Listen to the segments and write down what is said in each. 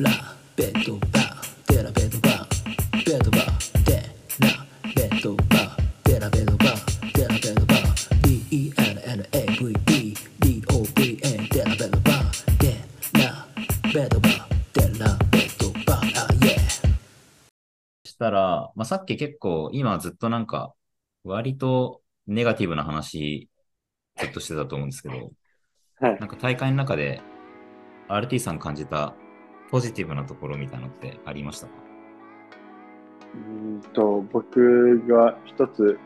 ラベッドバーデラベッドバーベッドバーデラベッドバーデラベッドバーデラベッドバー DENNAVE DOVA デラベッドバーデラベッドバーデラベッドバーあ yeah したら、まあ、さっき結構、今ずっとなんか、割とネガティブな話、ずっとしてたと思うんですけど、はい。なんか大会の中で、RT さん感じたポジティブなところみたいなのってありましたか？うーんと、僕が一つ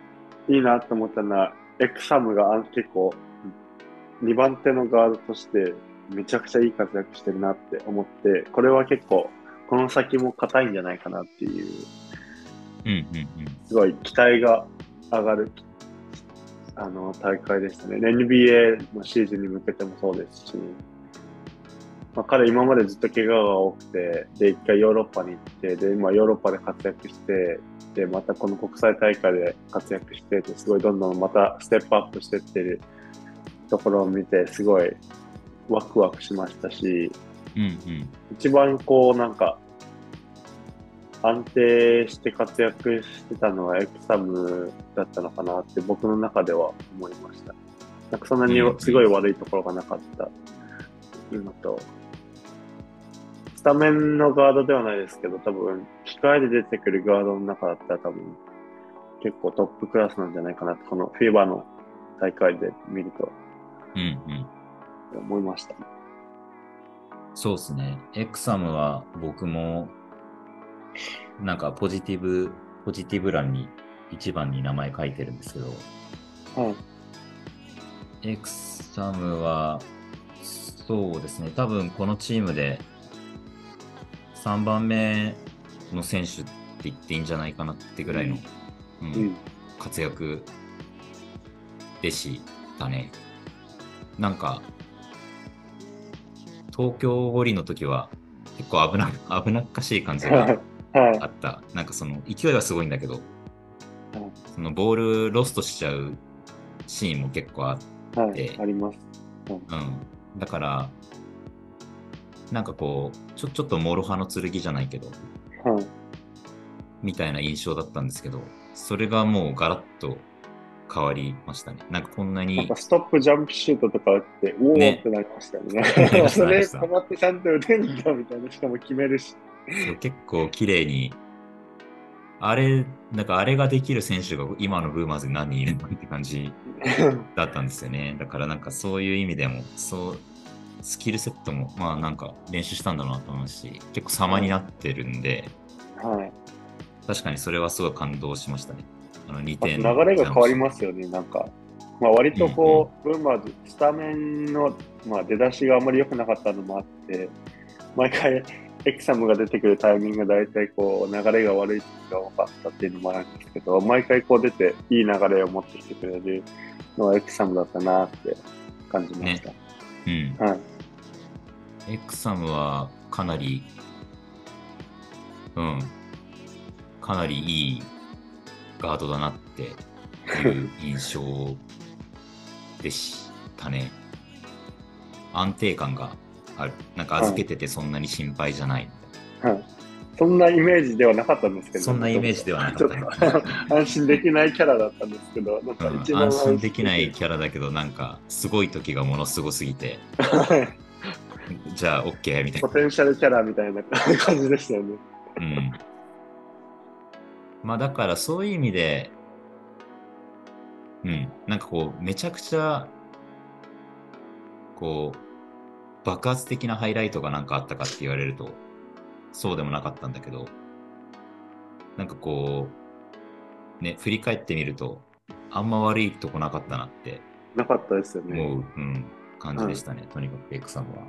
いいなと思ったのは、エクサムがあ結構、2番手のガードとして、めちゃくちゃいい活躍してるなって思って、これは結構、この先も硬いんじゃないかなっていう、うんうんうん。すごい期待が上がる、あの、大会でしたね。NBA のシーズンに向けてもそうですし、まあ、彼今までずっと怪我が多くて、で、一回ヨーロッパに行って、で、今ヨーロッパで活躍して、で、またこの国際大会で活躍してて、すごいどんどんまたステップアップしてってるところを見て、すごいワクワクしましたし、うんうん。一番こうなんか安定して活躍してたのはエクサムだったのかなって僕の中では思いました。なんかそんなにうんすごい悪いところがなかったのと、スタメンのガードではないですけど、多分機械で出てくるガードの中だったら多分結構トップクラスなんじゃないかなって、このフィーバーの大会で見るとうんうん。思いました。そうですね。エクサムは僕も、なんかポジティブ、ポジティブ欄に一番に名前書いてるんですけど、はい。エクサムは、そうですね、多分このチームで3番目の選手って言っていいんじゃないかなってぐらいの、うんうん。活躍でしたね。なんか、東京五輪の時は結構危な危なっかしい感じがあった。なんかその勢いはすごいんだけど、そのボールロストしちゃうシーンも結構あって、はい。であります。うん。だから、なんかこう、ちょちょっと諸刃の剣じゃないけど、はい。みたいな印象だったんですけど、それがもうガラッと変わりましたね。なんかこんなにか、ストップジャンプシュートとか打って、おおねってなりましたよね。それ止まってちゃんと打てんだみたいな、しかも決めるし。そう結構綺麗に、あれ、なんかあれができる選手が今のブーマーズに何人いるのって感じだったんですよね。だからなんかそういう意味でも、そう、スキルセットもまあなんか練習したんだなと思うし、結構様になってるんで、はい。確かにそれはすごい感動しましたね。あの2あと点。流れが変わりますよね、なんか。まあ、割とこう、ブンバーズ、スタメンの、まあ、出だしがあまり良くなかったのもあって、毎回、エクサムが出てくるタイミングが大体こう、流れが悪い時が多かったっていうのもあるんですけど、毎回こう出て、いい流れを持ってきてくれるのはエクサムだったなって感じました。うん。はい。エクサムはかなり、うん、かなりいいガードだなっていう印象でしたね。安定感がある。なんか預けててそんなに心配じゃない。はい。そんなイメージではなかったんですけど、そんなイメージではなかった 安心できないキャラだったんですけど、なんか安心できないキャラだけど、なんかすごい時がものすごすぎて、は いじゃあ OK みたいな。ポテンシャルキャラみたいな感じでしたよね。うん。まあだからそういう意味で、うん、なんかこう、めちゃくちゃ、こう、爆発的なハイライトがなんかあったかって言われると、そうでもなかったんだけど、なんかこう、ね、振り返ってみると、あんま悪いとこなかったなってなかったですよね。思う、うん、感じでしたね。とにかくエクサムは。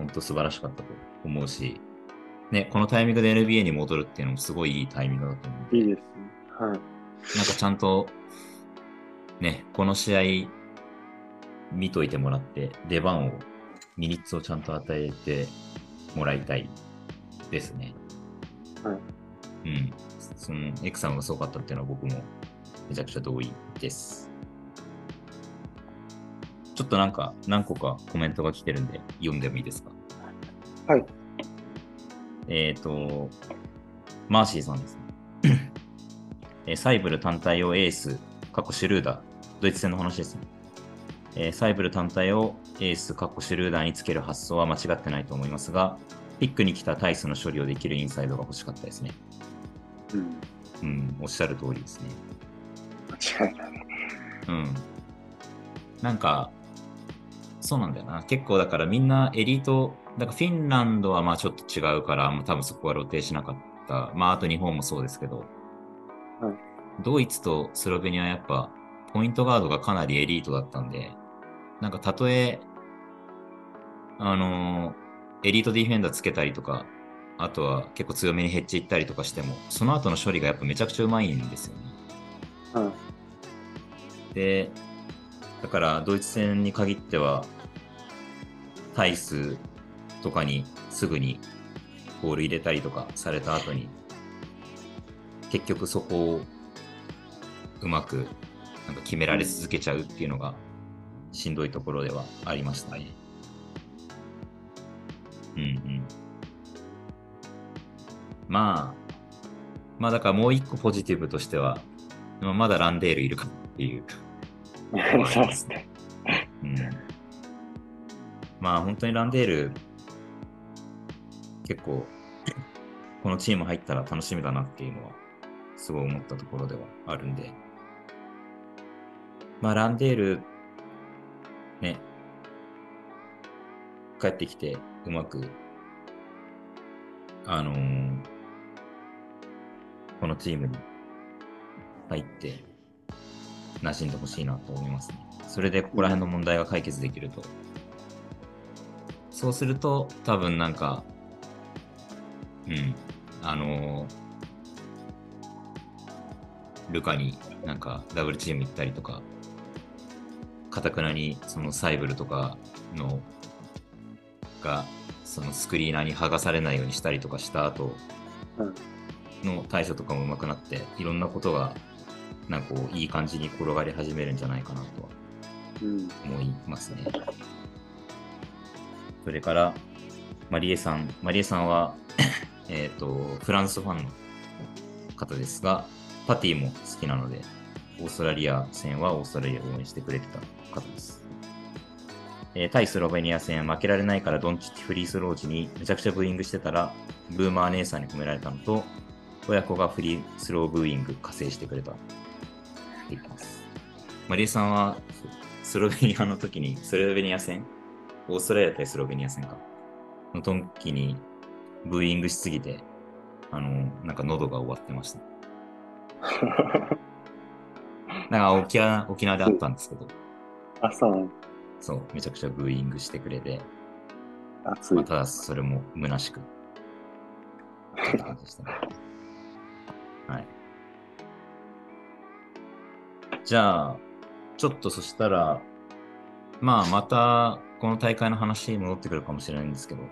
本当素晴らしかったと思うし、ね、このタイミングで NBA に戻るっていうのもすごいいいタイミングだと思う。いいですね。はい。なんかちゃんと、ね、この試合見といてもらって、出番を、ミニッツをちゃんと与えてもらいたいですね。はい。うん。その、エクサムがすごかったっていうのは僕もめちゃくちゃ同意です。ちょっとなんか何個かコメントが来てるんで読んでもいいですか？はい。えっ、と、マーシーさんですね。えーサイブル単体をエース、過去シュルーダー、ドイツ戦の話ですね。えーサイブル単体をエース、過去シュルーダーにつける発想は間違ってないと思いますが、ピックに来たタイスの処理をできるインサイドが欲しかったですね。うん。うん、おっしゃる通りですね。間違いない。うん。なんか、そうなんだよな。結構だからみんなエリート、だからフィンランドはまあちょっと違うから、もう多分そこは露呈しなかった。まああと日本もそうですけど、はいドイツとスロベニアはやっぱポイントガードがかなりエリートだったんで、なんかたとえ、あのーエリートディフェンダーつけたりとか、あとは結構強めにヘッジ行ったりとかしても、その後の処理がやっぱめちゃくちゃうまいんですよね。うん。で、だからドイツ戦に限っては、タイスとかにすぐにボール入れたりとかされた後に、結局そこをうまくなんか決められ続けちゃうっていうのがしんどいところではありましたね。うんうん。まあ、まあだからもう一個ポジティブとしては、まだランデールいるかっていう。そうですね。うん、まあ本当にランデール、結構、このチーム入ったら楽しみだなっていうのは、すごい思ったところではあるんで。まあランデール、ね、帰ってきて、うまく、あのーこのチームに入って、馴染んでほしいなと思いますね。それでここら辺の問題が解決できると。そうすると、多分なんか、うん、あのールカになんかダブルチーム行ったりとか、かたくなにそのサイブルとかのが、そのスクリーナーに剥がされないようにしたりとかした後の対処とかも上手くなって、いろんなことがなんかこういい感じに転がり始めるんじゃないかなとはうん。思いますね。それから、マリエさん。マリエさんは、えっと、フランスファンの方ですが、パティも好きなので、オーストラリア戦はオーストラリアを応援してくれてた方です。えー対スロベニア戦負けられないからドンチッチフリースロー時にめちゃくちゃブーイングしてたら、ブーマー姉さんに褒められたのと、親子がフリースローブーイング加勢してくれた。って言ってます。マリエさんはスロベニアの時に、スロベニア戦、オーストラリア対スロベニア戦か、の時にブーイングしすぎて、あの、なんか喉が終わってました。なんか沖縄沖縄であったんですけど、あ、そうそう、めちゃくちゃブーイングしてくれて、熱いまあ、。ただそれも虚しく、感じでしたね。はい。じゃあ、ちょっとそしたら、まあ、また、この大会の話に戻ってくるかもしれないんですけど、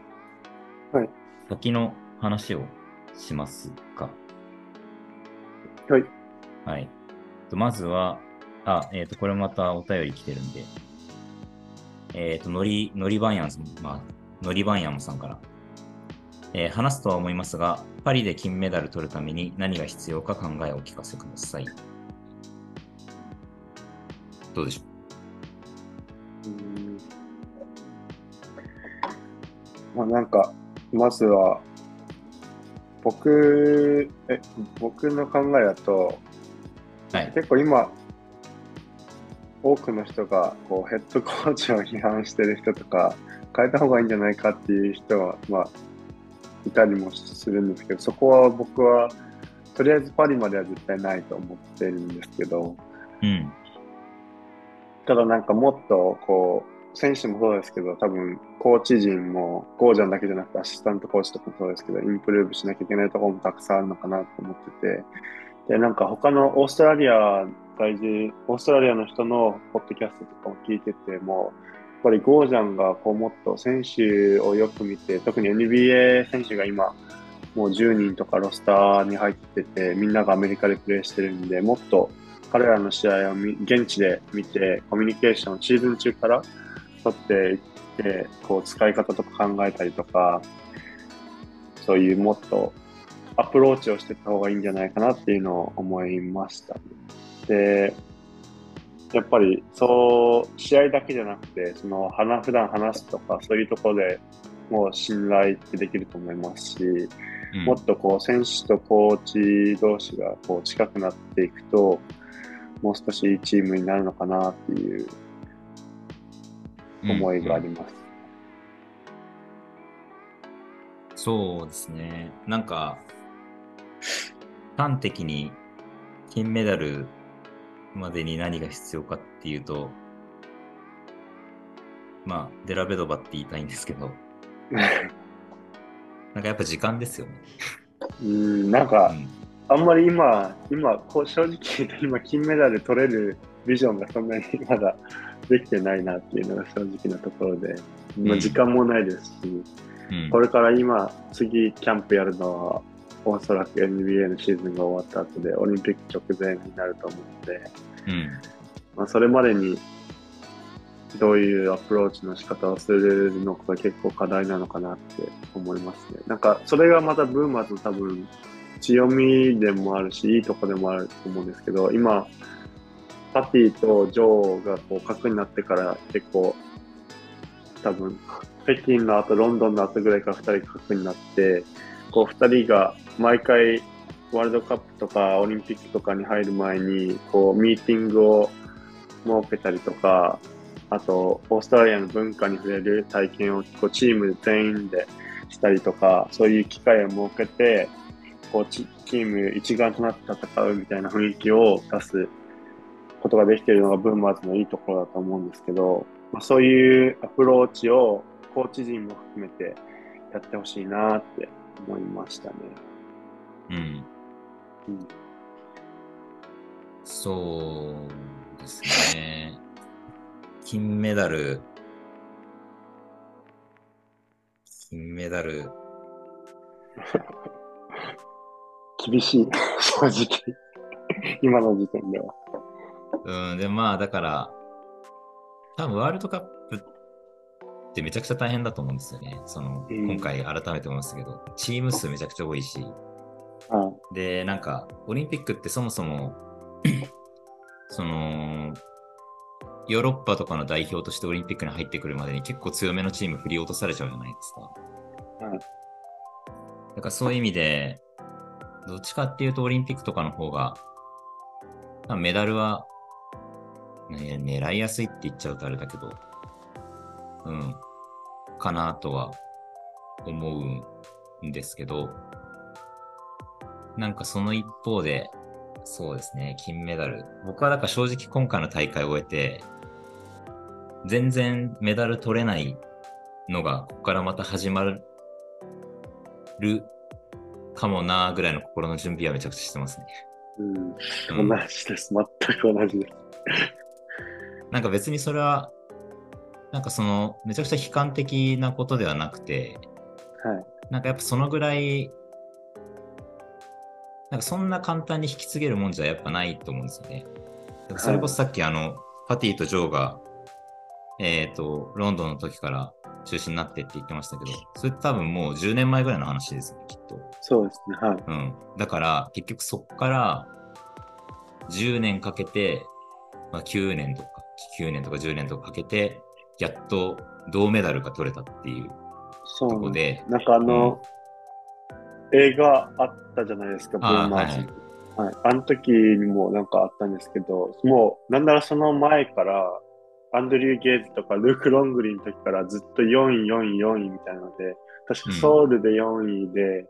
はい。先の話をしますか？はい。はい。とまずは、あ、えっ、と、これまたお便り来てるんで、えっ、と、のり、のりばんやん、まあ、のりばんやんさんから、えー話すとは思いますが、パリで金メダル取るために何が必要か考えをお聞かせください。どうでしょう？んまあなんか、まずは、僕、え、僕の考えだと、うはい。結構今、多くの人がこうヘッドコーチを批判してる人とか、変えた方がいいんじゃないかっていう人は、まあ、いたりもするんですけど、そこは僕は、とりあえずパリまでは絶対ないと思ってるんですけど、うん。ただなんかもっとこう、選手もそうですけど、多分コーチ陣も、ゴージャンだけじゃなくてアシスタントコーチとかもそうですけど、インプルーブしなきゃいけないところもたくさんあるのかなと思ってて、で、なんか他のオーストラリア在住、オーストラリアの人のポッドキャストとかも聞いてても、やっぱりゴージャンがこうもっと選手をよく見て、特に NBA 選手が今、もう10人とかロスターに入ってて、みんながアメリカでプレーしてるんで、もっと彼らの試合を見現地で見て、コミュニケーション、シーズン中から取っていって、こう使い方とか考えたりとか、そういうもっとアプローチをしていった方がいいんじゃないかなっていうのを思いました、ね。で、やっぱりそう試合だけじゃなくてその話普段話すとかそういうところでもう信頼ってできると思いますし、うんもっとこう選手とコーチ同士がこう近くなっていくともう少しいいチームになるのかなっていう思いがあります。そうですね。なんか、端的に金メダルまでに何が必要かっていうと、まあ、デラベドバって言いたいんですけど、なんかやっぱ時間ですよね。うん、なんうかん、あんまり今、今こう正直言うと今金メダル取れるビジョンがそんなにまだできてないなっていうのが正直なところで、まあ、時間もないですし、うん。これから今、次キャンプやるのは、おそらく NBA のシーズンが終わった後で、オリンピック直前になると思うので、うん。まあ、それまでにどういうアプローチの仕方をするのかが結構課題なのかなって思いますね。なんか、それがまたブーマーズの多分強みでもあるし、いいとこでもあると思うんですけど、今、パティとジョーがこう核になってから結構、多分、北京の後、ロンドンの後ぐらいから2人核になって、こう2人が毎回ワールドカップとかオリンピックとかに入る前に、こう、ミーティングを設けたりとか、あと、オーストラリアの文化に触れる体験をこうチーム全員でしたりとか、そういう機会を設けて、こうチチーム一丸となって戦うみたいな雰囲気を出すことができているのがブーマーズのいいところだと思うんですけど、まあ、そういうアプローチをコーチ陣も含めてやってほしいなって思いましたね。うんうんそうですね。金メダル、金メダル、厳しい、正直。今の時点では。うん、で、まあ、だから、多分ワールドカップってめちゃくちゃ大変だと思うんですよね。その、うん今回改めて思いますけど、チーム数めちゃくちゃ多いし、はで、なんか、オリンピックってそもそも、その、ヨーロッパとかの代表としてオリンピックに入ってくるまでに結構強めのチーム振り落とされちゃうじゃないですか。はいだからそういう意味で、どっちかっていうとオリンピックとかの方が、メダルは、ね、狙いやすいって言っちゃうとあれだけど、うん、かなとは思うんですけど、なんかその一方で、そうですね、金メダル。僕はだから正直今回の大会を終えて、全然メダル取れないのが、ここからまた始まるかもなぐらいの心の準備はめちゃくちゃしてますね。い。うん。うん同じです。全く同じです。なんか別にそれは、なんかその、めちゃくちゃ悲観的なことではなくて、はい。なんかやっぱそのぐらい、なんかそんな簡単に引き継げるもんじゃやっぱないと思うんですよね。それこそさっきあの、パティとジョーが、えっ、と、ロンドンの時から中止になってって言ってましたけど、それって多分もう10年前ぐらいの話ですよね、きっと。そうですね。はい。うん。だから、結局そこから10年かけて、まあ、9年とか、9年とか10年とかかけて、やっと銅メダルが取れたっていうそうなんで。とこですなんかあの、映画あったじゃないですか、ブあーーマーズ。はい。あの時にもなんかあったんですけど、もう、なんならその前から、アンドリュー・ゲイズとかルーク・ロングリーの時からずっと4位、4位、4位みたいなので、確かソウルで4位で、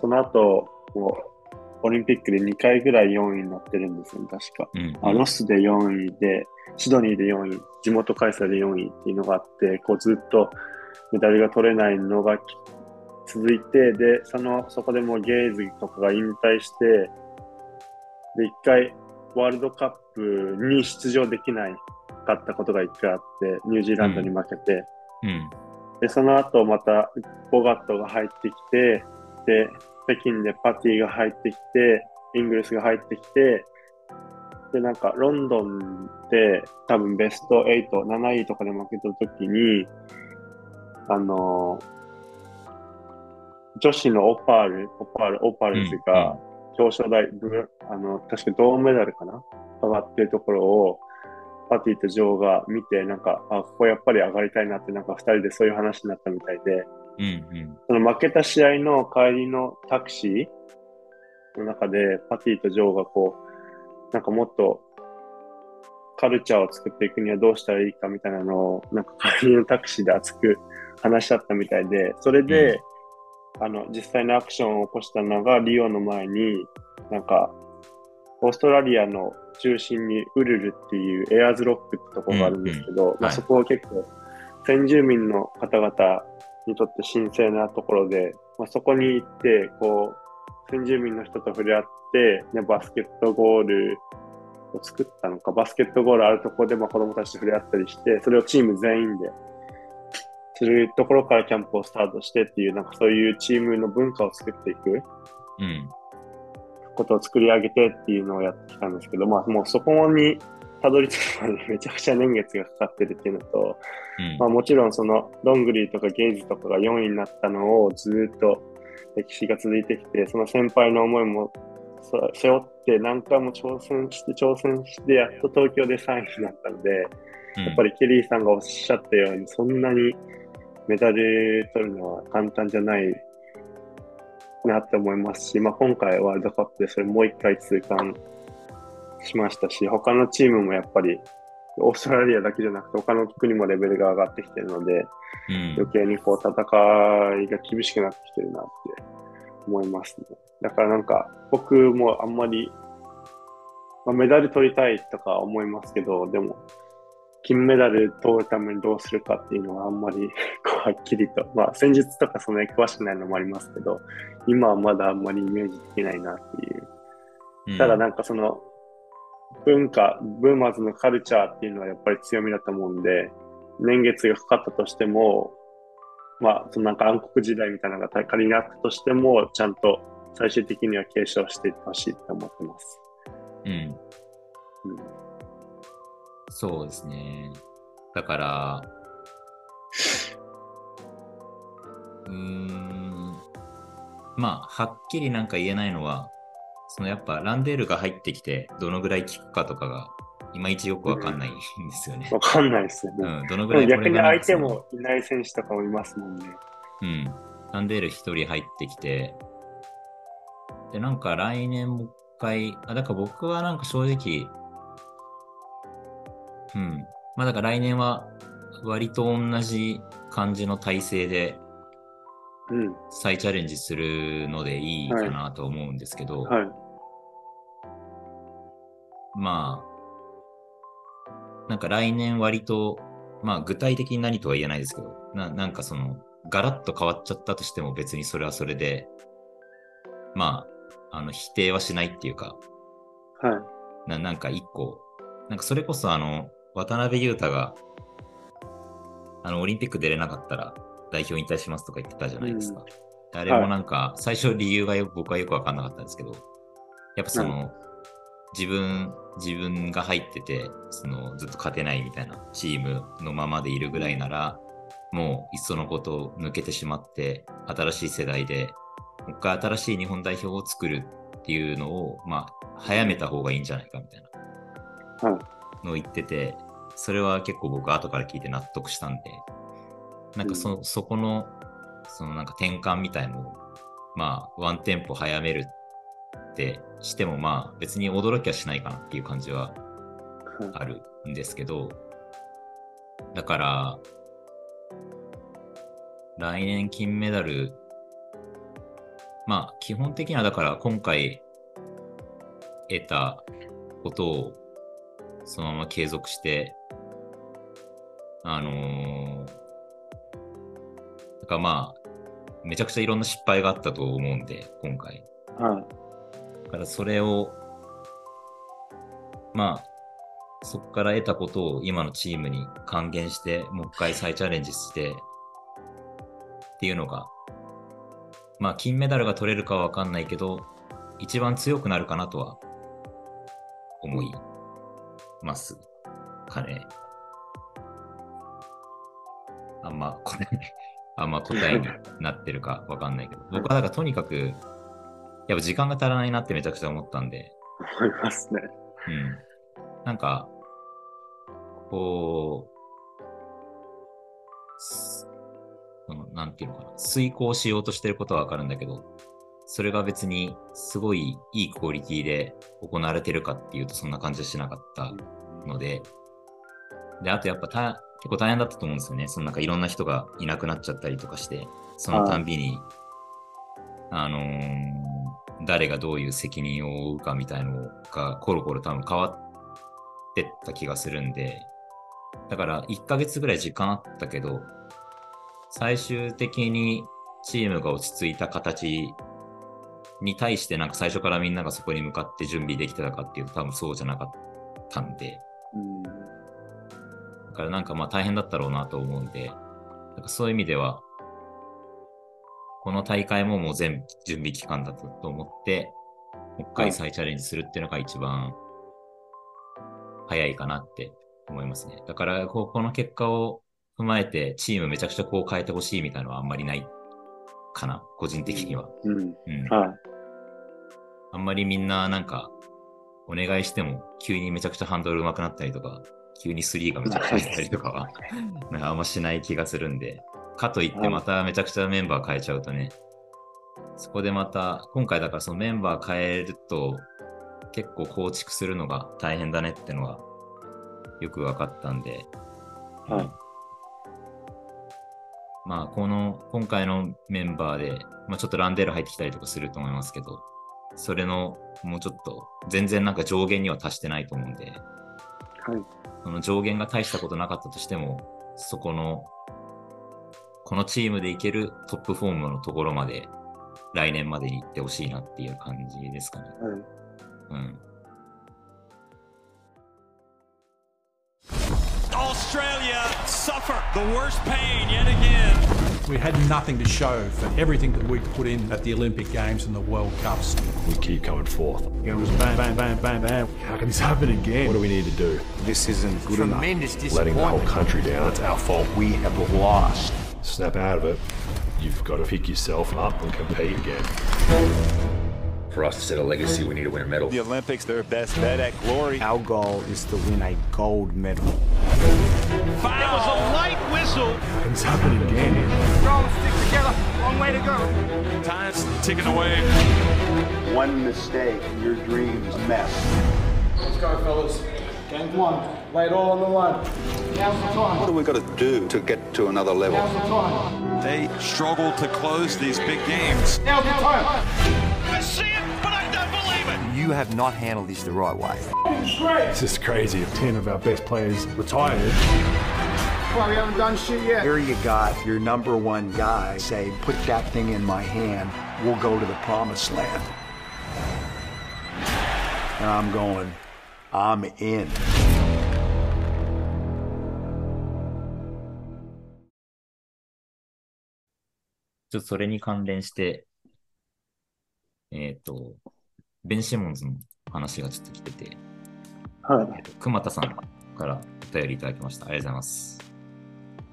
その後、もう、オリンピックで2回ぐらい4位になってるんですよね、確か。うん。あロスで4位で、シドニーで4位、地元開催で4位っていうのがあって、こうずっとメダルが取れないのがき続いて、で、その、そこでもうゲイズとかが引退して、で、一回ワールドカップに出場できないかったことが一回あって、ニュージーランドに負けて、うん。で、その後またボガットが入ってきて、で、北京でパティが入ってきて、イングレスが入ってきて、で、なんかロンドンで多分ベスト8、7位とかで負けた時に、あの女子のオパール、オパール、オパールズが表彰台、ブあの、確か銅メダルかな？上がってるところを、パティとジョーが見て、なんか、あ、ここやっぱり上がりたいなって、なんか二人でそういう話になったみたいで、うんうん。その負けた試合の帰りのタクシーの中で、パティとジョーがこう、なんかもっとカルチャーを作っていくにはどうしたらいいかみたいなのを、なんか帰りのタクシーで熱く話し合ったみたいで、それで、あの、実際のアクションを起こしたのがリオの前に、なんか、オーストラリアの中心にウルルっていうエアーズロックってとこがあるんですけど、まあ、はい。そこは結構先住民の方々にとって神聖なところで、まあ、そこに行って、こう、先住民の人と触れ合って、ね、バスケットゴールを作ったのか、バスケットゴールあるところでまあ子供たちと触れ合ったりして、それをチーム全員でするところからキャンプをスタートしてっていう、なんかそういうチームの文化を作っていく。うん。ことを作り上げてっていうのをやってきたんですけど、まあもうそこにたどり着くまでに めちゃくちゃ年月がかかってるっていうのと、うん。まあもちろんそのロングリーとかゲイズとかが4位になったのをずーっと歴史が続いてきて、その先輩の思いもそ背負って何回も挑戦して挑戦してやっと東京で3位になったので、やっぱり、りケリーさんがおっしゃったように、そんなにメダル取るのは簡単じゃないなって思いますし、まあ、今回ワールドカップでそれもう一回痛感しましたし、他のチームもやっぱり、オーストラリアだけじゃなくて他の国もレベルが上がってきてるので、うん余計にこう戦いが厳しくなってきてるなって思いますね。だからなんか僕もあんまり、まあ、メダル取りたいとか思いますけど、でも金メダル取るためにどうするかっていうのはあんまり こうはっきりと、まあ戦術とかそんなに詳しくないのもありますけど、今はまだあんまりイメージできないなっていう。うんただなんかその文化、ブーマーズのカルチャーっていうのはやっぱり強みだと思うんで、年月がかかったとしても、まあ、そのなんか暗黒時代みたいなのが仮にあったとしても、ちゃんと最終的には継承していってほしいって思ってます。うん。うん、そうですね。だから、うーん、まあ、はっきりなんか言えないのは、そのやっぱランデールが入ってきて、どのぐらい効くかとかが、いまいちよくわかんないんですよね。わかんないですよね。うん、どのぐでらい逆に相手もいない選手とかもいますもんね。うん。ランデール一人入ってきて、で、なんか来年もう一回、あ、だから僕はなんか正直、うん。まあだから来年は割と同じ感じの体制でうん。再チャレンジするのでいいかなと思うんですけど、はい。まあ、なんか来年割と、まあ具体的に何とは言えないですけど、ななんかその、ガラッと変わっちゃったとしても別にそれはそれで、まあ、あの否定はしないっていうか、はい。ななんか一個、なんかそれこそあの、渡辺裕太が、あの、オリンピック出れなかったら代表引退しますとか言ってたじゃないですか。であれもなんか、最初理由がよ僕はよくわかんなかったんですけど、やっぱその、自分、自分が入ってて、その、ずっと勝てないみたいなチームのままでいるぐらいなら、もういっそのことを抜けてしまって、新しい世代で、もう一回新しい日本代表を作るっていうのを、まあ、早めた方がいいんじゃないかみたいなはい。のを言ってて、それは結構僕後から聞いて納得したんで、なんかそ,、そこの、そのなんか転換みたいのを、まあ、ワンテンポ早めるってしても、まあ、別に驚きはしないかなっていう感じははいあるんですけど、だから、来年金メダル、まあ、基本的にはだから今回得たことをそのまま継続して、あのーだからまあ、めちゃくちゃいろんな失敗があったと思うんで、今回。はい。だからそれを、まあ、そこから得たことを今のチームに還元して、もう一回再チャレンジして、っていうのが、まあ、金メダルが取れるかはわかんないけど、一番強くなるかなとは思いますかね。あんま、これ、あんま答えになってるかわかんないけど、僕はだからとにかく、やっぱ時間が足らないなってめちゃくちゃ思ったんで、思いますね。うん。なんか、こう、すそのなんていうのかな、遂行しようとしてることはわかるんだけど、それが別にすごいいいクオリティで行われてるかっていうとそんな感じはしなかったので、で、あとやっぱた結構大変だったと思うんですよね。そのなんかいろんな人がいなくなっちゃったりとかして、そのたんびに、あのー誰がどういう責任を負うかみたいのがコロコロ多分変わってった気がするんで、だから1ヶ月ぐらい時間あったけど、最終的にチームが落ち着いた形に対してなんか最初からみんながそこに向かって準備できてたかっていうと多分そうじゃなかったんで、うん。だからなんかまあ大変だったろうなと思うんで、なんかそういう意味では、この大会ももう全部準備期間だったと思って、もう一回再チャレンジするっていうのが一番早いかなって思いますね。だからこうこの結果を踏まえてチームめちゃくちゃこう変えてほしいみたいなのはあんまりないかな、個人的には。うん。うん。はい。あんまりみんななんか、お願いしても急にめちゃくちゃハンドル上手くなったりとか、急にスリーがめちゃくちゃ出たりとかは、なんかあんましない気がするんで、かといってまためちゃくちゃメンバー変えちゃうとね、そこでまた、今回だからそのメンバー変えると、結構構築するのが大変だねってのは、よく分かったんで、はい。まあ、この、今回のメンバーで、まあちょっとランデール入ってきたりとかすると思いますけど、それの、もうちょっと、全然なんか上限には達してないと思うんで、はい。その上限が大したことなかったとしても、そこの、このチームでいけるトップフォームのところまで、来年までに行ってほしいなっていう感じですかね。はい。うん。Australia suffer the worst pain yet again. We had nothing to show for everything that we put in at the Olympic Games and the World Cups. We keep coming forth. It was bang, bang, bang, bang, bang. How can this happen again? What do we need to do? This isn't good enough. Tremendous Letting the whole country down. It's our fault. We have lost. Snap out of it. You've got to pick yourself up and compete again. For us to set a legacy, we need to win a medal. The Olympics, their best bet at glory. Our goal is to win a gold medal. Foul. It was a light whistle. How can this happen again? Time's ticking away. One mistake, your dream's a mess. Let's go, fellas. Game one. Lay it all on the line. Now's the time. What do we got to do to get to another level? Now's the time. They struggle to close these big games. Now's the time. I see it, but I don't believe it. You have not handled this the right way. It's great. This is crazy. If 10 of our best players retired, Well, we haven't done shit yet. Here you got your number one guy say, put that thing in my hand. We'll go to the promised land. And I'm going, I'm in. ちょっとそれに関連して、えっ、と、ベン・シモンズの話がちょっと来てて、はい。熊田さんからお便りいただきました。ありがとうございます。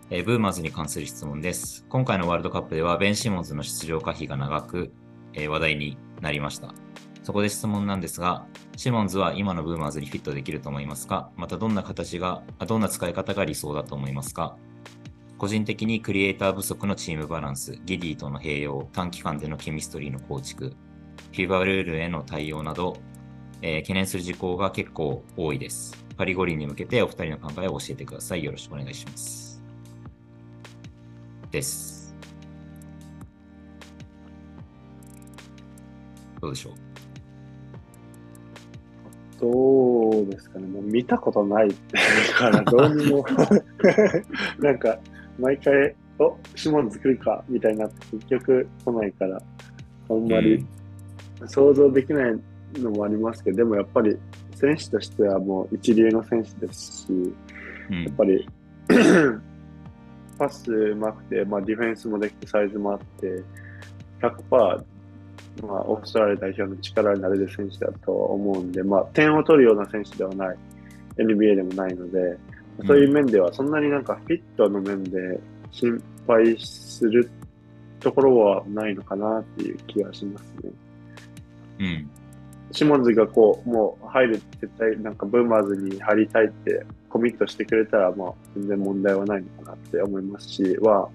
えーブーマーズに関する質問です。今回のワールドカップではベン・シモンズの出場可否が長く、えー話題になりました。そこで質問なんですが、シモンズは今のブーマーズにフィットできると思いますか？またどんな形が、どんな使い方が理想だと思いますか？個人的にクリエイター不足のチームバランス、ギディとの併用、短期間でのケミストリーの構築、フィーバールールへの対応など、えー懸念する事項が結構多いです。パリ五輪に向けてお二人の考えを教えてください。よろしくお願いします。です。どうでしょう？どうですかね。もう見たことないから、どうにも。なんか、毎回、お、シモンズ来るかみたいになって、結局来ないから、あんまり想像できないのもありますけど、でもやっぱり、選手としてはもう一流の選手ですし、うんやっぱり、パスうまくて、まあ、ディフェンスもできて、サイズもあって、100%、まあ、オーストラリア代表の力になれる選手だと思うんで、まあ、点を取るような選手ではない、NBA でもないので、そういう面では、そんなになんかフィットの面で心配するところはないのかなっていう気がしますね。うん。シモンズがこう、もう入る、絶対なんかブーマーズに入りたいってコミットしてくれたら、まあ全然問題はないのかなって思いますし、は、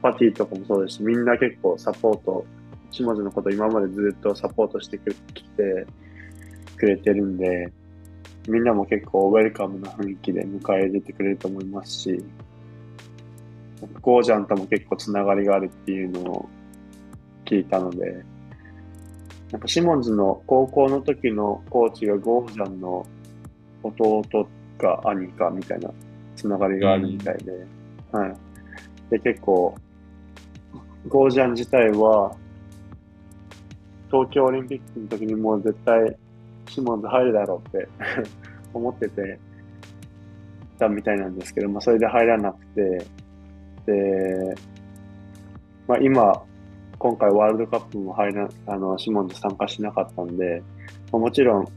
パティとかもそうですし、みんな結構サポート、シモンズのこと今までずっとサポートしてきてくれてるんで、みんなも結構ウェルカムな雰囲気で迎え入れてくれると思いますし、ゴージャンとも結構つながりがあるっていうのを聞いたので、なんかシモンズの高校の時のコーチがゴージャンの弟か兄かみたいなつながりがあるみたいで、はい。で、結構、ゴージャン自体は、東京オリンピックの時にもう絶対シモンズ入るだろうって 思っててたみたいなんですけど、まあそれで入らなくて、で、まあ今、今回ワールドカップも入ら、あの、シモンズ参加しなかったんで、まあ、もちろん、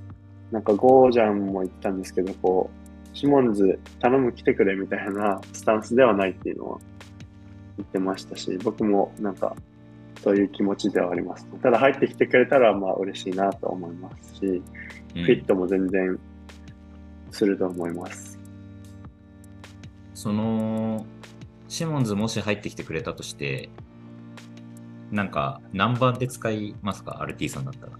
なんかゴージャンも言ったんですけど、こう、シモンズ頼む来てくれみたいなスタンスではないっていうのは言ってましたし、僕もなんかそういう気持ちではあります。ただ入ってきてくれたらまあ嬉しいなと思いますし、うんフィットも全然すると思います。その、シモンズもし入ってきてくれたとして、なんか何番で使いますか ?RT さんだったら。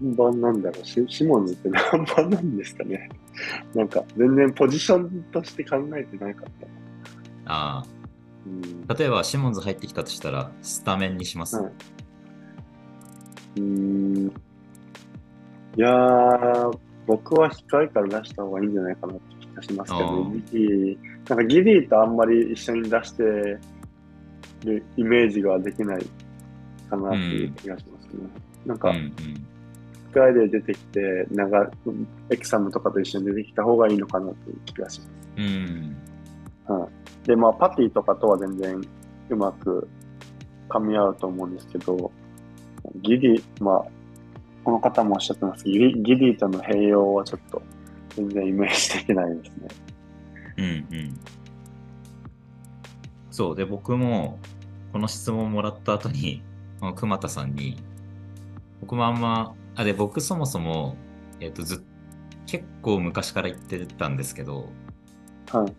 何番なんだろうシシモンズって何番なんですかね なんか全然ポジションとして考えてなかった。あうんあ、例えばシモンズ入ってきたとしたら、スタメンにします？はいうーんいやー、僕は控えから出した方がいいんじゃないかなって気がしますけど。ギリなんかギリとあんまり一緒に出してるイメージができないかなっていう気がしますね。なんか、うんうん。控えで出てきて、なんか、エクサムとかと一緒に出てきた方がいいのかなっていう気がします。うん。はい。で、まあ、パティとかとは全然うまく噛み合うと思うんですけど、ギリ、まあ、この方もおっしゃってますギリギリとの併用はちょっと全然イメージできないですね。うんうん。そう、で、僕も、この質問もらった後に、熊田さんに、僕もあんま、あ、で、僕そもそも、えっ、と、ずっ結構昔から言ってたんですけど、はい。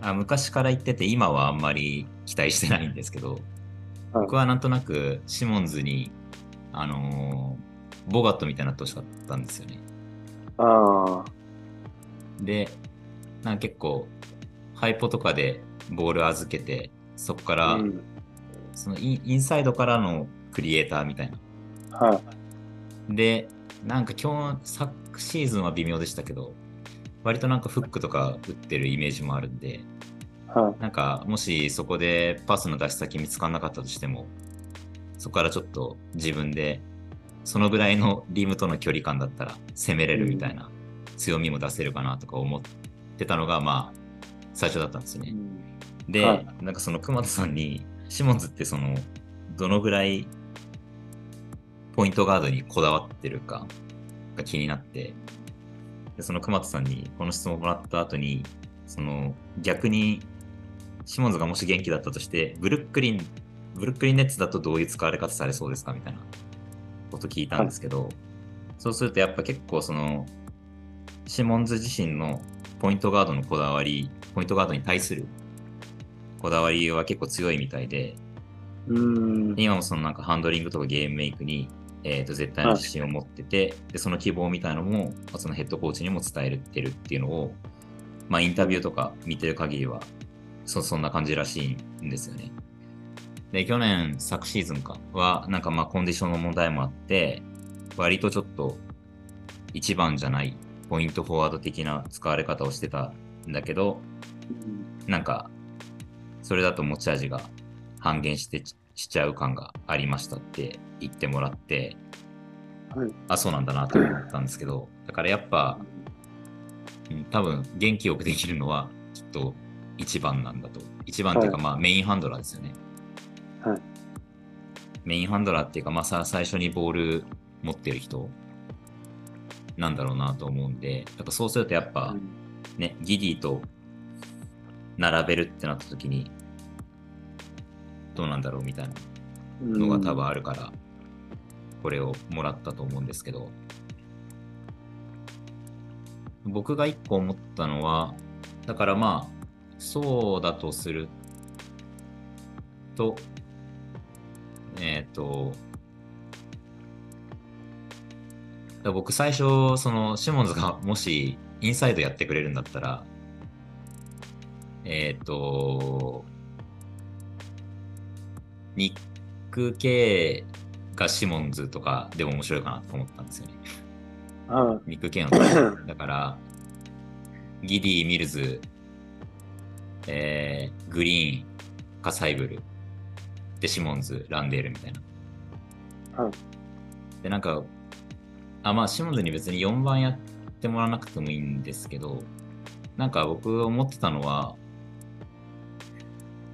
あ昔から言ってて、今はあんまり期待してないんですけど、はい僕はなんとなくシモンズに、あのーボガットみたいになってほしかったんですよね。ああ、で、なんか結構、ハイポとかでボール預けて、そこから、うん。そのインインサイドからのクリエイターみたいな。はい。で、なんか今日、昨シーズンは微妙でしたけど、割となんかフックとか打ってるイメージもあるんで、はい。なんかもしそこでパスの出し先見つからなかったとしても、そこからちょっと自分で、そのぐらいのリムとの距離感だったら攻めれるみたいな強みも出せるかなとか思ってたのが、まあ、最初だったんですよね。で、はいなんかその熊田さんに、シモンズってその、どのぐらいポイントガードにこだわってるかが気になって、でその熊田さんにこの質問をもらった後に、その逆にシモンズがもし元気だったとして、ブルックリン、ブルックリンネッツだとどういう使われ方されそうですかみたいなこと聞いたんですけど、そうするとやっぱ結構その、シモンズ自身のポイントガードのこだわり、ポイントガードに対するこだわりは結構強いみたいで、うん。今もそのなんかハンドリングとかゲームメイクに、えー、と絶対の自信を持ってて、でその希望みたいなのもそのヘッドコーチにも伝えてるっていうのを、まあ、インタビューとか見てる限りはそそんな感じらしいんですよね。で去年昨シーズンかはなんかまあコンディションの問題もあって割とちょっと一番じゃないポイントフォワード的な使われ方をしてたんだけどなんかそれだと持ち味が半減してしちゃう感がありましたって言ってもらって、はい。あ、そうなんだなと思ったんですけど、だからやっぱ、うん、多分元気よくできるのはきっと一番なんだと。一番っていうか、はい。まあメインハンドラーですよね。はい。メインハンドラーっていうか、まあさ最初にボール持ってる人なんだろうなと思うんで、だからそうするとやっぱ、ね、ギディと並べるってなった時に、どうなんだろうみたいなのが多分あるから、これをもらったと思うんですけど、僕が一個思ったのは、だからまあ、そうだとすると、えっ、と、僕最初、そのシモンズがもしインサイドやってくれるんだったら、えっ、と、ニック・ケイがシモンズとかでも面白いかなと思ったんですよね。うん。ニック・ケイのとこ だから、ギディ、ミルズ、えー、グリーン、カサイブル、で、シモンズ、ランデールみたいな。うんで、なんか、あ、まあ、シモンズに別に4番やってもらわなくてもいいんですけど、なんか僕思ってたのは、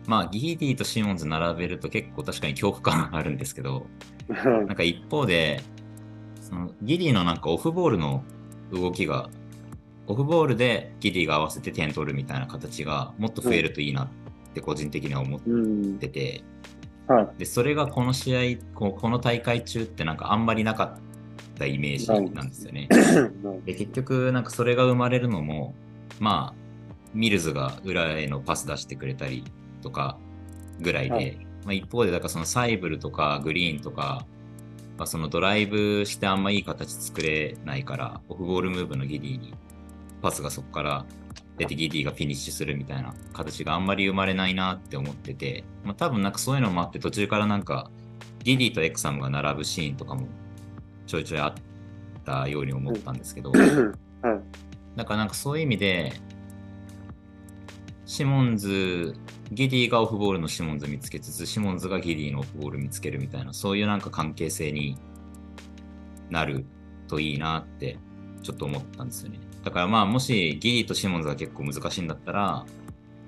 まあ、ギディとシモンズ並べると結構確かに恐怖感があるんですけど、なんか一方で、そのギディのなんかオフボールの動きが、オフボールでギディが合わせて点取るみたいな形がもっと増えるといいなって個人的には思っうん。てて、はい。で、それがこの試合、ここの大会中ってなんかあんまりなかったイメージなんですよね。で、結局なんかそれが生まれるのも、まあ、ミルズが裏へのパス出してくれたりとかぐらいで、はいまあ、一方でだからそのサイブルとかグリーンとか、まあ、そのドライブしてあんまいい形作れないからオフボールムーブのギディにパスがそこから出てギディがフィニッシュするみたいな形があんまり生まれないなって思ってて、まあ、多分なんかそういうのもあって途中からなんかギディとエクサムが並ぶシーンとかもちょいちょいあったように思ったんですけど、はい。だからなんかそういう意味で、シモンズ、ギディがオフボールのシモンズ見つけつつ、シモンズがギディのオフボール見つけるみたいな、そういうなんか関係性になるといいなってちょっと思ったんですよね。だからまあもしギディとシモンズが結構難しいんだったら、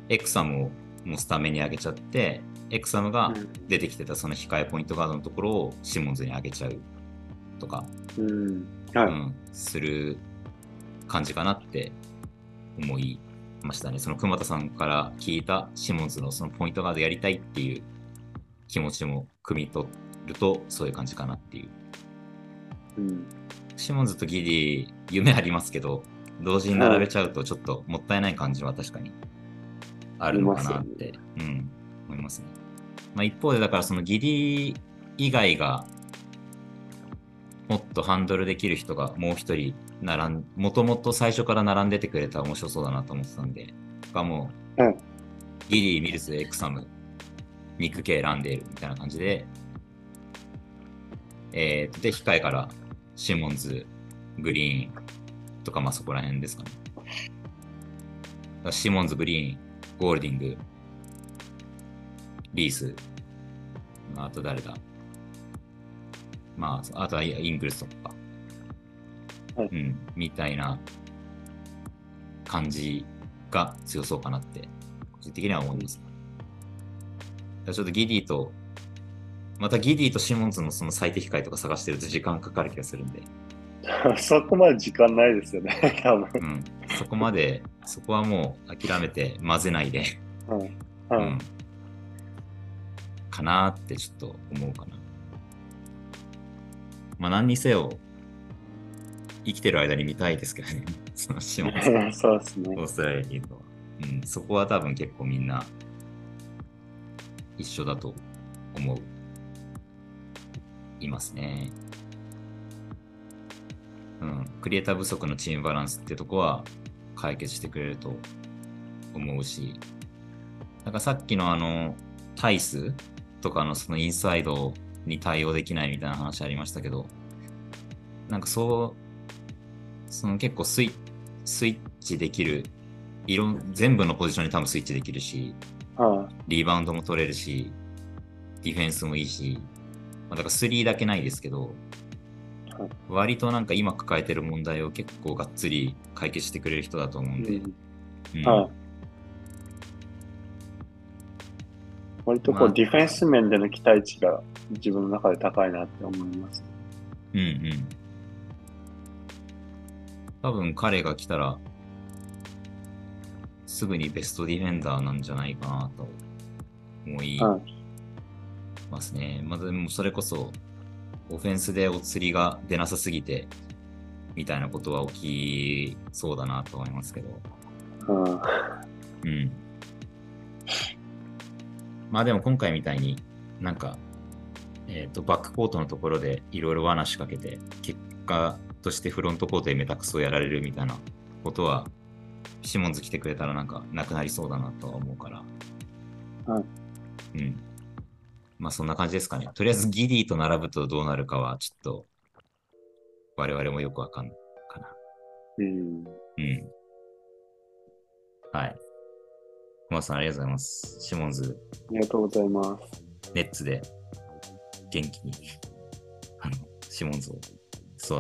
エクサムをもうスタメンに上げちゃって、エクサムが出てきてたその控えポイントガードのところをシモンズに上げちゃうとか、うん。はい。うん、する感じかなって思いましたね。その熊田さんから聞いたシモンズのそのポイントガードやりたいっていう気持ちも汲み取るとそういう感じかなっていう。うん。シモンズとギディ夢ありますけど、同時に並べちゃうとちょっともったいない感じは確かにあるのかなって、うん、思いますね。まあ、一方でだからそのギディ以外がもっとハンドルできる人がもう一人並ん、もともと最初から並んでてくれたら面白そうだなと思ってたんで、がもう、うん。ギディ、ミルズ、エクサム、ニック・ケイ、ランデールみたいな感じで、えーと、で、控えからシモンズ、グリーンとか、まあそこら辺ですかね。シモンズ、グリーン、ゴールディング、リース、まああと誰だ。まあ、あとはイングルスとか、はいうん、みたいな感じが強そうかなって、個人的には思います。ちょっとギディと、またギディとシモンズのその最適解とか探してると時間かかる気がするんで、そこまで時間ないですよね、多分。うん、そこまで、そこはもう諦めて混ぜないで、うん。うはい。ん、かなーってちょっと思うかな。まあ何にせよ、生きてる間に見たいですけどね、そのシモンズそうですね。オーストラリアにいるのは。うん、そこは多分結構みんな一緒だと思う。いますね。うん、クリエイター不足のチームバランスってとこは解決してくれると思うし、なんかさっきのあの、タイスとかのそのインサイドに対応できないみたいな話ありましたけど、なんかそう、その結構スイスイッチできる、いろん全部のポジションに多分スイッチできるし、はリバウンドも取れるし、ディフェンスもいいし、まあ、だから3だけないですけど、はい割となんか今抱えてる問題を結構がっつり解決してくれる人だと思うんい。で、うんうんはい。割とこまあう、ディフェンス面での期待値が自分の中で高いなって思います。うんうん。多分彼が来たら、すぐにベストディフェンダーなんじゃないかなと思いますね。まあでもそれこそ、オフェンスでお釣りが出なさすぎて、みたいなことは起きそうだなと思いますけど。うん。うん。まあでも今回みたいになんか、えっ、と、バックコートのところでいろいろ罠仕掛けて、結果としてフロントコートでメタクソをやられるみたいなことは、シモンズ来てくれたらなんかなくなりそうだなとは思うから。はい。うん。まあそんな感じですかね。とりあえずギディと並ぶとどうなるかはちょっと我々もよくわかんないかな。うん。うん。はい。小松さんありがとうございます。シモンズ、ありがとうございます。ネッツで元気に、あの、シモンズを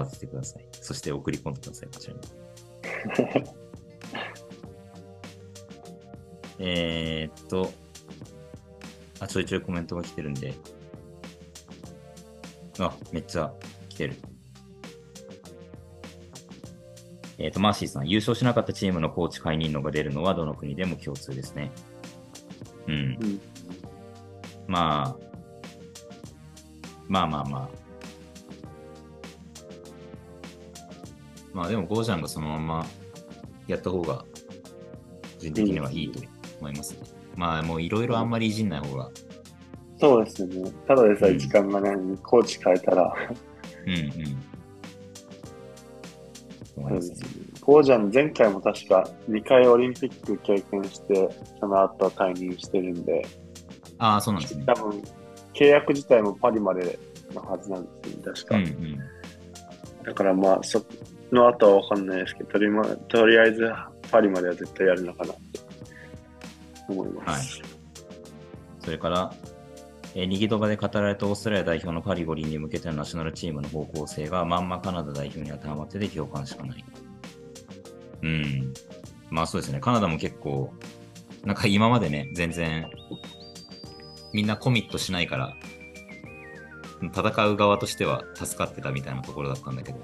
育ててください。そして送り込んでください、こちらに。えーっと、あ、ちょいちょいコメントが来てるんで。あ、めっちゃ来てる。えーっと、マーシーさん、優勝しなかったチームのコーチ解任のが出るのはどの国でも共通ですね。うん。うん。まあ、まあまあまあ。まあでも、ゴージャンがそのままやった方が、個人的にはいいと思いますね。まあもういろいろあんまりいじんない方が。そうですよね。ただでさえ時間がないのに、コーチ変えたら、うんうん。ゴージャン前回も確か2回オリンピック経験して、その後退任してるんで、ああ、そうなんですね。多分契約自体もパリまでのはずなんですよね、確か。うんうん。だからまあ、その後はわかんないですけど、とり,、ま、とりあえずパリまでは絶対やるのかなって思います。はい。それから、えー、リギドバで語られたオーストラリア代表のパリ五輪に向けてのナショナルチームの方向性がまんまカナダ代表に当てはまってて共感しかない。うん。まあそうですね。カナダも結構、なんか今までね、全然、みんなコミットしないから、戦う側としては助かってたみたいなところだったんだけど、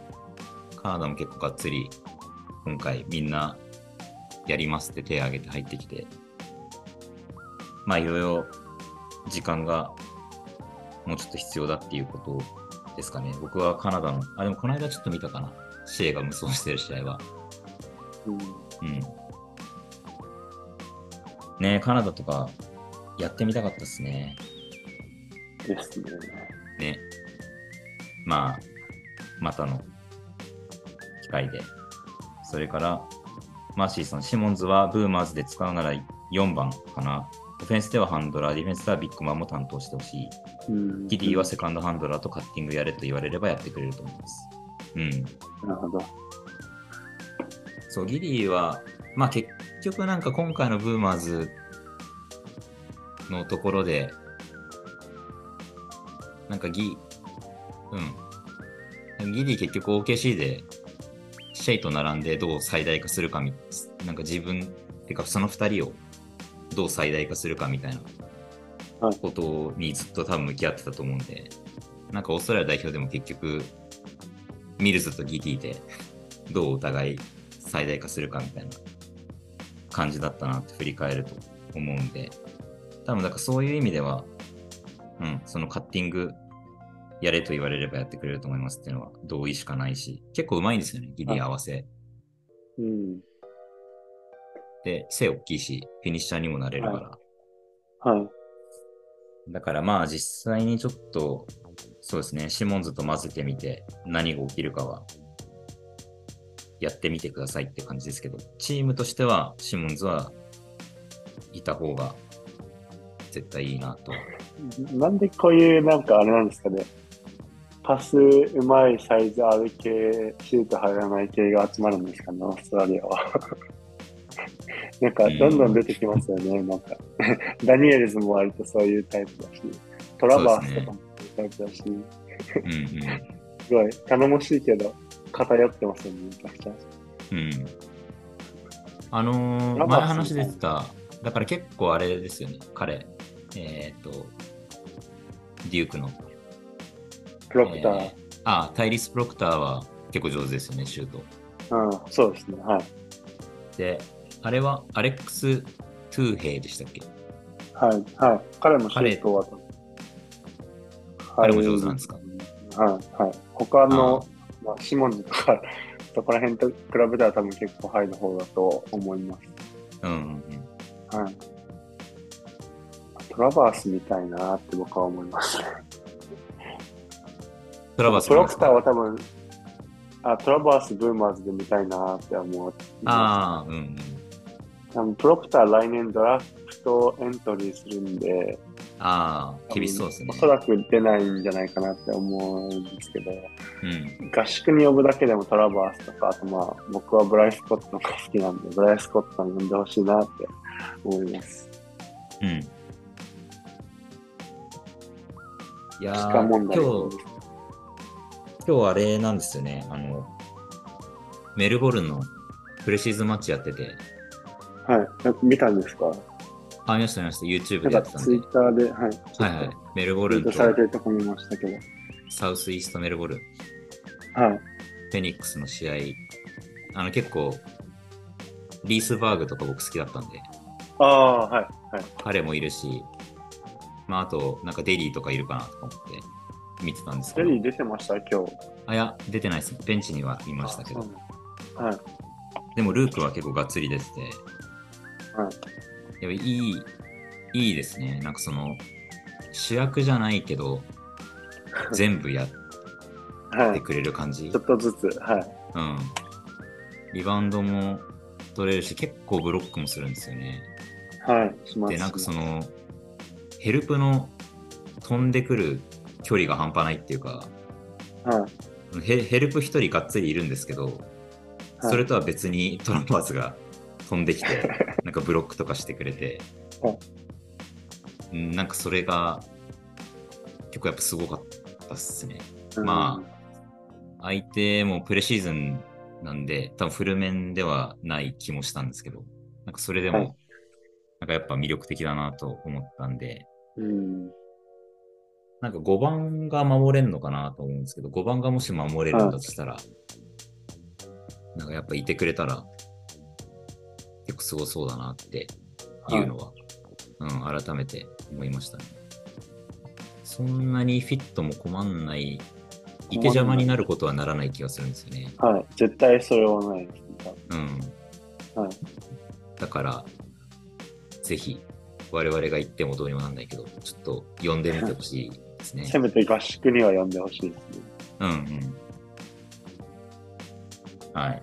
カナダも結構がっつり、今回みんなやりますって手を挙げて入ってきて、まあいろいろ時間がもうちょっと必要だっていうことですかね。僕はカナダの、あ、でもこの間ちょっと見たかな。シエが無双してる試合は。うん。うん。ねカナダとかやってみたかったですね。ですね。ね。まあ、またの機会で。それから、マーシーさん、シモンズはブーマーズで使うなら4番かな。オフェンスではハンドラー、ディフェンスではビッグマンも担当してほしい。うん。ギディはセカンドハンドラーとカッティングやれと言われればやってくれると思います。うん。なるほど。そう、ギディは、まあ結局なんか今回のブーマーズのところで、なんかギ、うん。ギディ結局 OKC でシェイと並んでどう最大化するかみ、なんか自分、てかその二人をどう最大化するかみたいなことにずっと多分向き合ってたと思うんで、なんかオーストラリア代表でも結局、ミルズとギディでどうお互い最大化するかみたいな感じだったなって振り返ると思うんで、多分だからそういう意味では、うん、そのカッティングやれと言われればやってくれると思いますっていうのは同意しかないし、結構うまいんですよね、ギディ合わせ。うん。で、背大きいし、フィニッシャーにもなれるから。はい。だからまあ実際にちょっと、そうですね、シモンズと混ぜてみて何が起きるかはやってみてくださいって感じですけど、チームとしてはシモンズはいた方が絶対いいなと。なんでこういう、なんかあれなんですかね。パスうまいサイズある系、シュート入らない系が集まるんですかね、オーストラリアは。なんか、どんどん出てきますよね、なんか。ダニエルズも割とそういうタイプだし、トラバースとかもそういうタイプだし、うんうん。すごい頼もしいけど、偏ってますよね、めちゃくちゃ。うん。あのー前話出てた、だから結構あれですよね、彼。えっ、と、デュークの。プロクター。えーあ、タイリス・プロクターは結構上手ですよね、シュート。うん、そうですね。はい。で、あれはアレックス・トゥーヘイでしたっけ？はい。はい。彼もシュートは、彼も上手なんですか？はい。はい。他の、まあ、シモンズとか、そこら辺と比べたら多分結構ハイの方だと思います。うんうんうん。はい。トラバースみたいなって僕は思いますね。トラバースプロクターは多分、あ、トラバースブーマーズで見たいなって思う。ああ、うんうん。多分プロクター来年ドラフトエントリーするんで、ああ、厳しそうですねお。そらく出ないんじゃないかなって思うんですけど、うん。合宿に呼ぶだけでもトラバースとか、あとまあ、僕はブライス・コットが好きなんで、ブライス・コットに呼んでほしいなって思います。うん。いや期ー今日、今日あれなんですよね。あの、メルボルンのプレシーズンマッチやってて、はい。見たんですか？あ、見ました見ました。YouTube でやってたんでかツイッ。ターで、はい。はいはい。メルボルンとされてるとこ見ましたけど。サウスイーストメルボルン、はい。フェニックスの試合、あの結構、リースバーグとか僕好きだったんで、ああ、はい。はい。彼もいるし、まああと、なんかデリーとかいるかなとか思って見てたんですけど、デリー出てました？今日。あ、いや、出てないです。ベンチにはいましたけど、はい。でもルークは結構がっつり出てて、はい。やっぱいい、いいですね。なんかその、主役じゃないけど、全部やっはい。てくれる感じ。ちょっとずつ、はい。うん。リバウンドも取れるし、結構ブロックもするんですよね。はい。します、で、なんかその、ヘルプの飛んでくる距離が半端ないっていうか、はい。ヘヘルプ一人がっつりいるんですけど、はいそれとは別にトランパーズが飛んできて、なんかブロックとかしてくれて、はいうんなんかそれが結構やっぱすごかったっすね。うんまあ、相手もプレシーズンなんで、多分フル面ではない気もしたんですけど、なんかそれでも、はいなんかやっぱ魅力的だなと思ったんで、うん。なんか5番が守れるのかなと思うんですけど、5番がもし守れるんだとしたら、なんかやっぱいてくれたら、結構すごそうだなっていうのは、うん、改めて思いましたね。そんなにフィットも困んない、いて邪魔になることはならない気がするんですよね。はい。絶対それはないですね。うん。はい。だから、ぜひ、我々が言ってもどうにもなんないけど、ちょっと呼んでみてほしいですね。せめて合宿には呼んでほしいですね。うんうん。はい。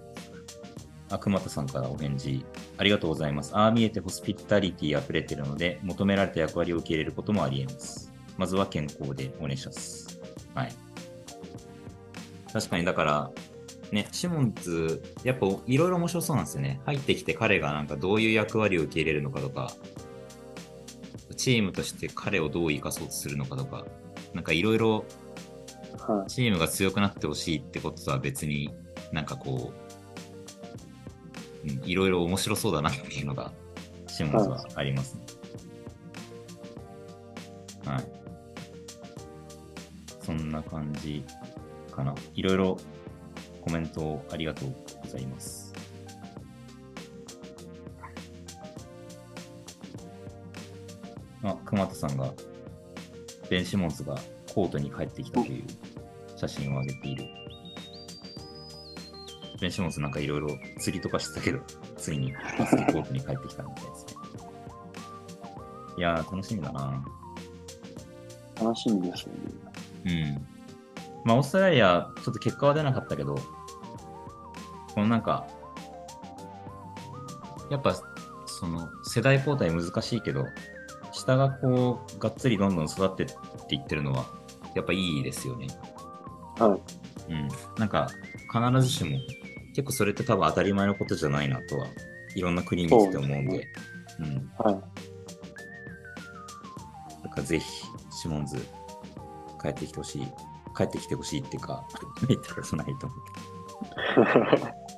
あ、熊田さんからお返事ありがとうございます。ああ見えてホスピタリティ溢れているので、求められた役割を受け入れることもあり得ます。まずは健康でお願いします。はい。確かに、だから、ね、シモンズ、やっぱいろいろ面白そうなんですよね。入ってきて彼がなんかどういう役割を受け入れるのかとか、チームとして彼をどう生かそうとするのかとか、なんかいろいろはい。チームが強くなってほしいってこととは別になんかこう、うん、いろいろ面白そうだなっていうのがシモンズはありますね。はい。そんな感じかな。いろいろコメントをありがとうございます。あ、熊田さんが、ベン・シモンズがコートに帰ってきたという写真を上げている。ベン・シモンズなんかいろいろ釣りとかしてたけど、ついにバスケコートに帰ってきたみたいですね。いやー、楽しみだな。楽しみですよね。うん。まあ、オーストラリア、ちょっと結果は出なかったけど、このなんか、やっぱ、その、世代交代難しいけど、下がこう、がっつりどんどん育ってっていってるのは、やっぱいいですよね。はい。うん。なんか、必ずしも、結構それって多分当たり前のことじゃないなとは、いろんな国に来て思うんで、うん。はい。だからぜひ、シモンズ、帰ってきてほしい。帰ってきてほしいっていうか、見たことないと思う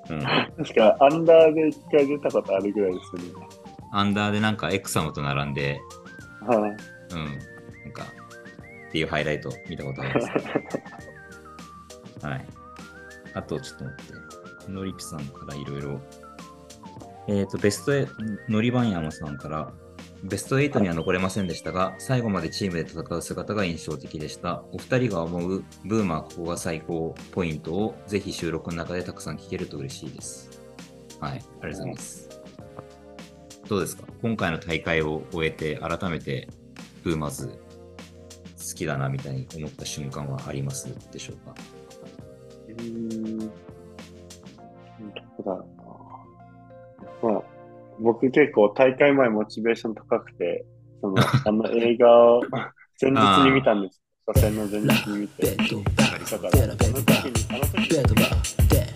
けど。うん。確か、アンダーで一回出たことあるぐらいですよね。アンダーでなんかエクサムと並んで、はい。うん。なんか、っていうハイライト見たことあります。はい。あと、ちょっと待って。のりぴさんからいろいろ。えっ、と、ベストエ、のりばんやまさんから、ベスト8には残れませんでしたが、最後までチームで戦う姿が印象的でした。お二人が思うブーマーここが最高ポイントをぜひ収録の中でたくさん聞けると嬉しいです。はい、ありがとうございます。どうですか？今回の大会を終えて改めてブーマーズ好きだなみたいに思った瞬間はありますでしょうか？うーん。どこだろうな。まあ、僕結構大会前モチベーション高くて、その、あの映画を前日に見たんです。初戦の前日に見て。だから、その時に、あの時に